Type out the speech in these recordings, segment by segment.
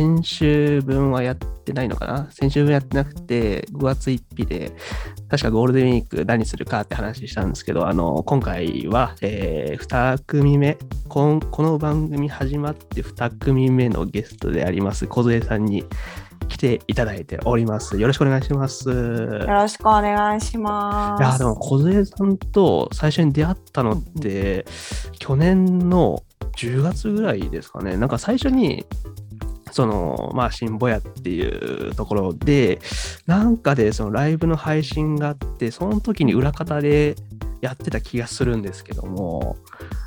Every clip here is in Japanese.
先週分はやってないのかな？先週分やってなくて、5月1日で、確かゴールデンウィーク何するかって話したんですけど、あの、今回は、えー、2組目こん、この番組始まって2組目のゲストであります、小杉さんに来ていただいております。よろしくお願いします。よろしくお願いします。いや、でも小杉さんと最初に出会ったのって、うん、去年の10月ぐらいですかね。なんか最初に、その、まあ、新ぼやっていうところで、なんかでそのライブの配信があって、その時に裏方でやってた気がするんですけども。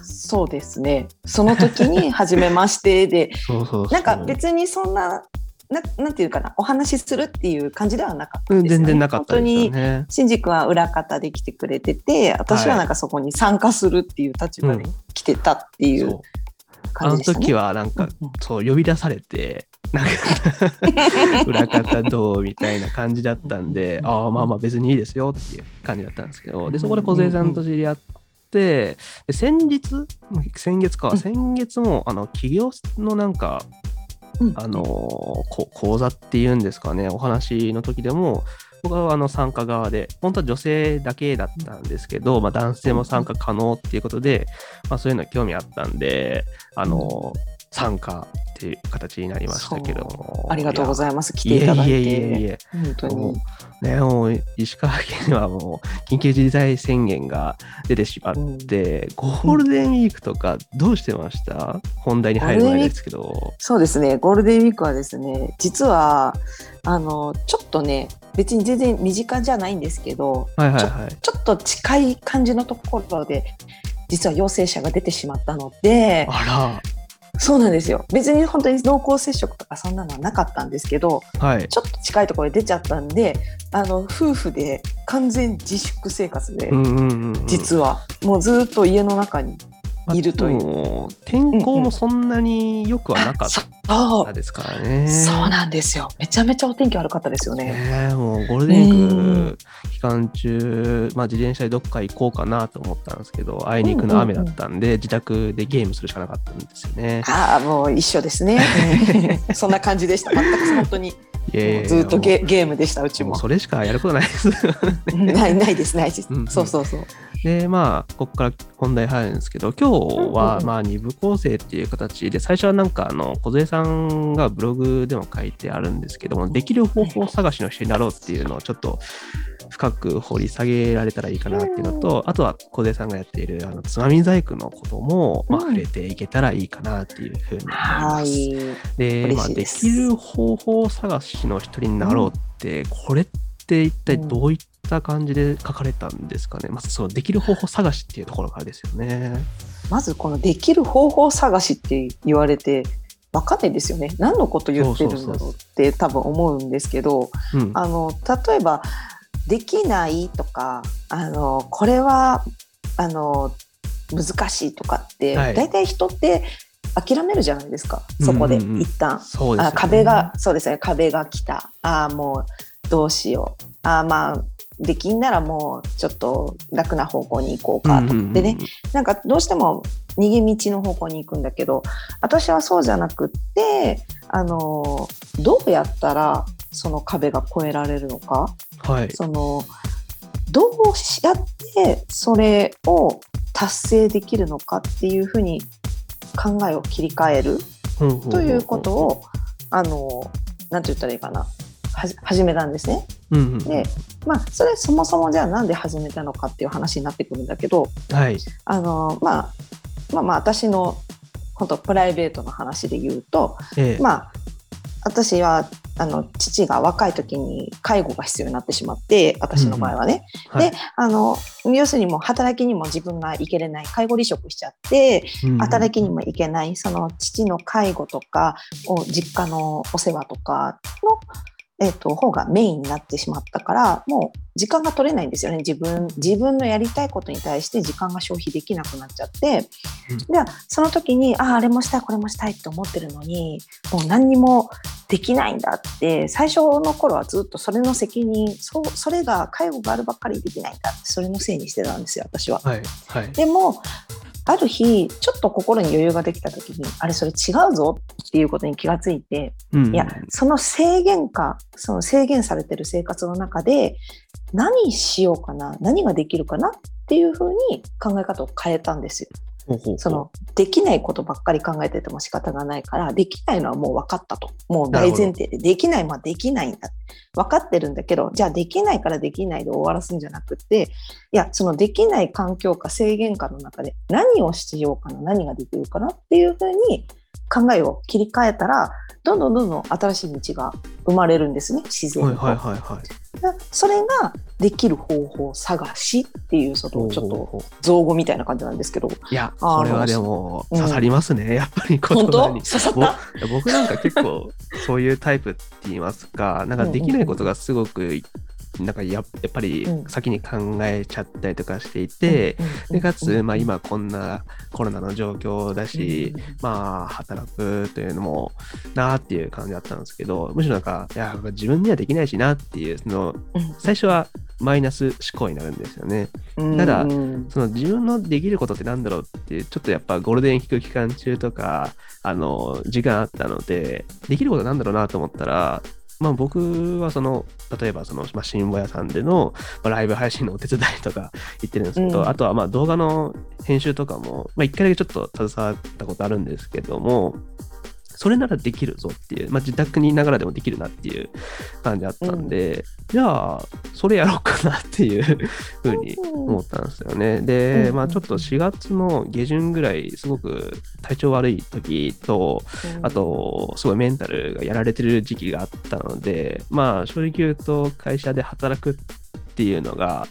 そうですね。その時に初めましてで、そうそうなんか別にそんなななんていうかなお話しするっていう感じではなかったです、ね、全然なかったですよね。本当に新宿は裏方で来てくれてて私はなんかそこに参加するっていう立場で来てたっていうあの時はなんか、うんうん、そう呼び出されてなんか裏方どうみたいな感じだったんで、ああまあまあ別にいいですよっていう感じだったんですけどでそこで梢さんと知り合って。で先日先月か、先月もあの企業のなんかあの講座っていうんですかねお話の時でも僕はあの参加側で本当は女性だけだったんですけど、まあ、男性も参加可能っていうことで、まあ、そういうの興味あったんであの参加っていう形になりましたけども。ありがとうございます。来ていただいて。いえいえいえ。本当に。ね、もう石川県はもう緊急事態宣言が出てしまって、うん、ゴールデンウィークとかどうしてました、うん、本題に入る前ですけど。そうですね、ゴールデンウィークはですね、実は、あの、ちょっとね、別に全然身近じゃないんですけど、はいはいはい、ちょっと近い感じのところで、実は陽性者が出てしまったので、あらそうなんですよ。別に本当に濃厚接触とかそんなのはなかったんですけど、はい、ちょっと近いところで出ちゃったんであの夫婦で完全自粛生活で、うんうんうん、実は。もうずっと家の中にいるという。天候もそんなに良くはなかったですからね、うんうん、そうなんですよ。めちゃめちゃお天気悪かったですよね。ねもうゴールデンウィーク期間中、まあ、自転車でどっか行こうかなと思ったんですけど、あいにくの雨だったんで、うんうんうん、自宅でゲームするしかなかったんですよね。ああ、もう一緒ですね。そんな感じでした。全く本当に。ずっとゲゲームでしたうちもそれしかやることないですないないですないです、うんうん、そうそうそうで、まあ、ここから本題入るんですけど、今日は、まあ、2部構成っていう形で、最初はなんか、あの、小杉さんがブログでも書いてあるんですけども、できる方法探しの人になろうっていうのをちょっと深く掘り下げられたらいいかなっていうのと、あとは小杉さんがやっている、あの、つまみ細工のことも、まあ、触れていけたらいいかなっていうふうに思います。で、まあ、できる方法探しの人になろうって、これって一体どういったった感じで書かれたんですかね。まずそのできる方法探しっていうところからですよね。まずこのできる方法探しって言われて分かんないですよね。何のこと言ってるんだろうって多分思うんですけど、あの例えばできないとかあのこれはあの難しいとかって、はい、大体人って諦めるじゃないですか。そこで一旦、うんうんね、あ壁がそうですね。壁が来た。ああもうどうしよう。あまあできんならもうちょっと楽な方向に行こうかとでね、なんかどうしても逃げ道の方向に行くんだけど私はそうじゃなくってあのどうやったらその壁が越えられるのか、はい、そのどうやってそれを達成できるのかっていうふうに考えを切り替える。ということをあの何て言ったらいいかな。始めたんですね。うんうん、でまあそれそもそもじゃあなんで始めたのかっていう話になってくるんだけど、はい、あのまあまあまあ私の本当プライベートの話で言うと、ええ、まあ私はあの父が若い時に介護が必要になってしまって私の場合はね、うんはい、であの要するにもう働きにも自分が行けれない介護離職しちゃって、うん、働きにも行けないその父の介護とかを実家のお世話とかのえーと、方がメインになってしまったからもう時間が取れないんですよね。自分自分のやりたいことに対して時間が消費できなくなっちゃって、うん、ではその時にあああれもしたいこれもしたいって思ってるのにもう何にもできないんだって。最初の頃はずっとそれの責任そそれが介護があるばっかりできないんだってそれのせいにしてたんですよ私は。はいはい、でもある日ちょっと心に余裕ができた時にあれそれ違うぞっていうことに気がついて、うん、いやその制限下その制限されてる生活の中で何しようかな何ができるかなっていうふうに考え方を変えたんですよ。そのできないことばっかり考えてても仕方がないからできないのはもう分かったと。もう大前提でできないまあできないんだ分かってるんだけどじゃあできないからできないで終わらすんじゃなくていやそのできない環境か制限下の中で何をしようかな何ができるかなっていうふうに考えを切り替えたらどんどんどんどん新しい道が生まれるんですね自然と。はいはいはいはい、それができる方法探しっていうそのちょっと造語みたいな感じなんですけど。いやこれはでも刺さりますね、うん、やっぱり言葉に。僕なんか結構そういうタイプって言いますかなんかできないことがすごくなんかやっぱり先に考えちゃったりとかしていて、でかつ、まあ、今こんなコロナの状況だし、まあ働くというのもなっていう感じだったんですけどむしろなんかいや自分にはできないしなっていうその最初はマイナス思考になるんですよね。ただ、その自分のできることってなんだろうって、ちょっとやっぱゴールデンウィーク期間中とか、あの、時間あったので、できることなんだろうなと思ったら、まあ、僕はその、例えばその、まあ、新聞屋さんでの、まあ、ライブ配信のお手伝いとか言ってるんですけど、うん、あとはまあ動画の編集とかも、まあ、一回だけちょっと携わったことあるんですけども、それならできるぞっていう、まあ、自宅にいながらでもできるなっていう感じあったんで、うん、じゃあ、それやろうかなっていうふうに思ったんですよね。で、まあ、ちょっと4月の下旬ぐらい、すごく体調悪い時と、あと、すごいメンタルがやられてる時期があったので、まあ、正直言うと、会社で働くっていうのが、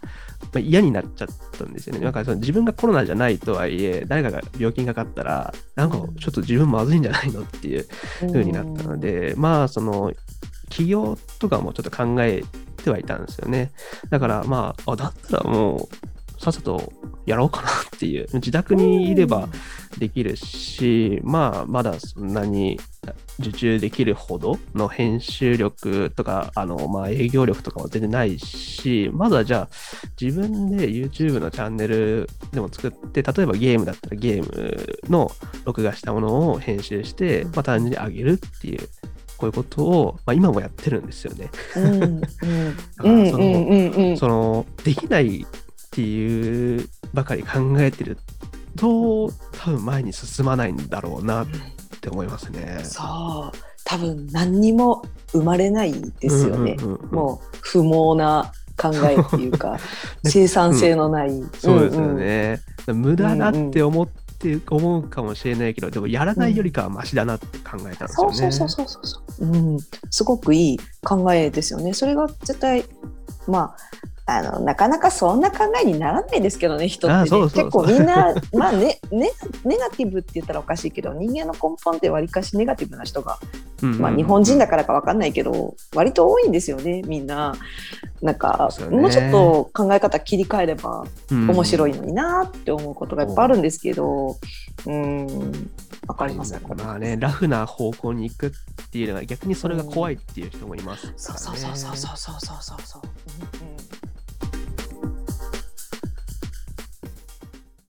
まあ、嫌になっちゃったんですよね。なんかその自分がコロナじゃないとはいえ、誰かが病気にかかったら、なんかちょっと自分まずいんじゃないのっていう風になったので、まあ、その、起業とかもちょっと考えてはいたんですよね。だからまあ、あだったらもう、さっさとやろうかなっていう、自宅にいればできるし、まあ、まだそんなに受注できるほどの編集力とか、あの、まあ、営業力とかは全然ないし、まずはじゃあ、自分で YouTube のチャンネルでも作って、例えばゲームだったらゲームの録画したものを編集して、まあ、単純に上げるっていう、こういうことを、まあ、今もやってるんですよね。その、できないっていうばかり考えてると、多分前に進まないんだろうなって思いますね。そう。多分何にも生まれないですよね。もう不毛な考えっていうか 生産性のない、うん、そうですよね、うんうん、無駄だって思って思うかもしれないけどでもやらないよりかはマシだなって考えたんですよね、そうそうそうそうそう、うん、すごくいい考えですよね。それが絶対まああのなかなかそんな考えにならないですけどね人って、ね、結構みんな、まあねね、ネガティブって言ったらおかしいけど人間の根本ってわりかしネガティブな人が、まあ、日本人だからか分かんないけど割と多いんですよねみんな。なんか、ね、もうちょっと考え方切り替えれば面白いのになって思うことがいっぱいあるんですけど、うん、わかりますまあね、ラフな方向に行くっていうのは逆にそれが怖いっていう人もいます、ね、そうそうそうそうそうそうそう。そう。うん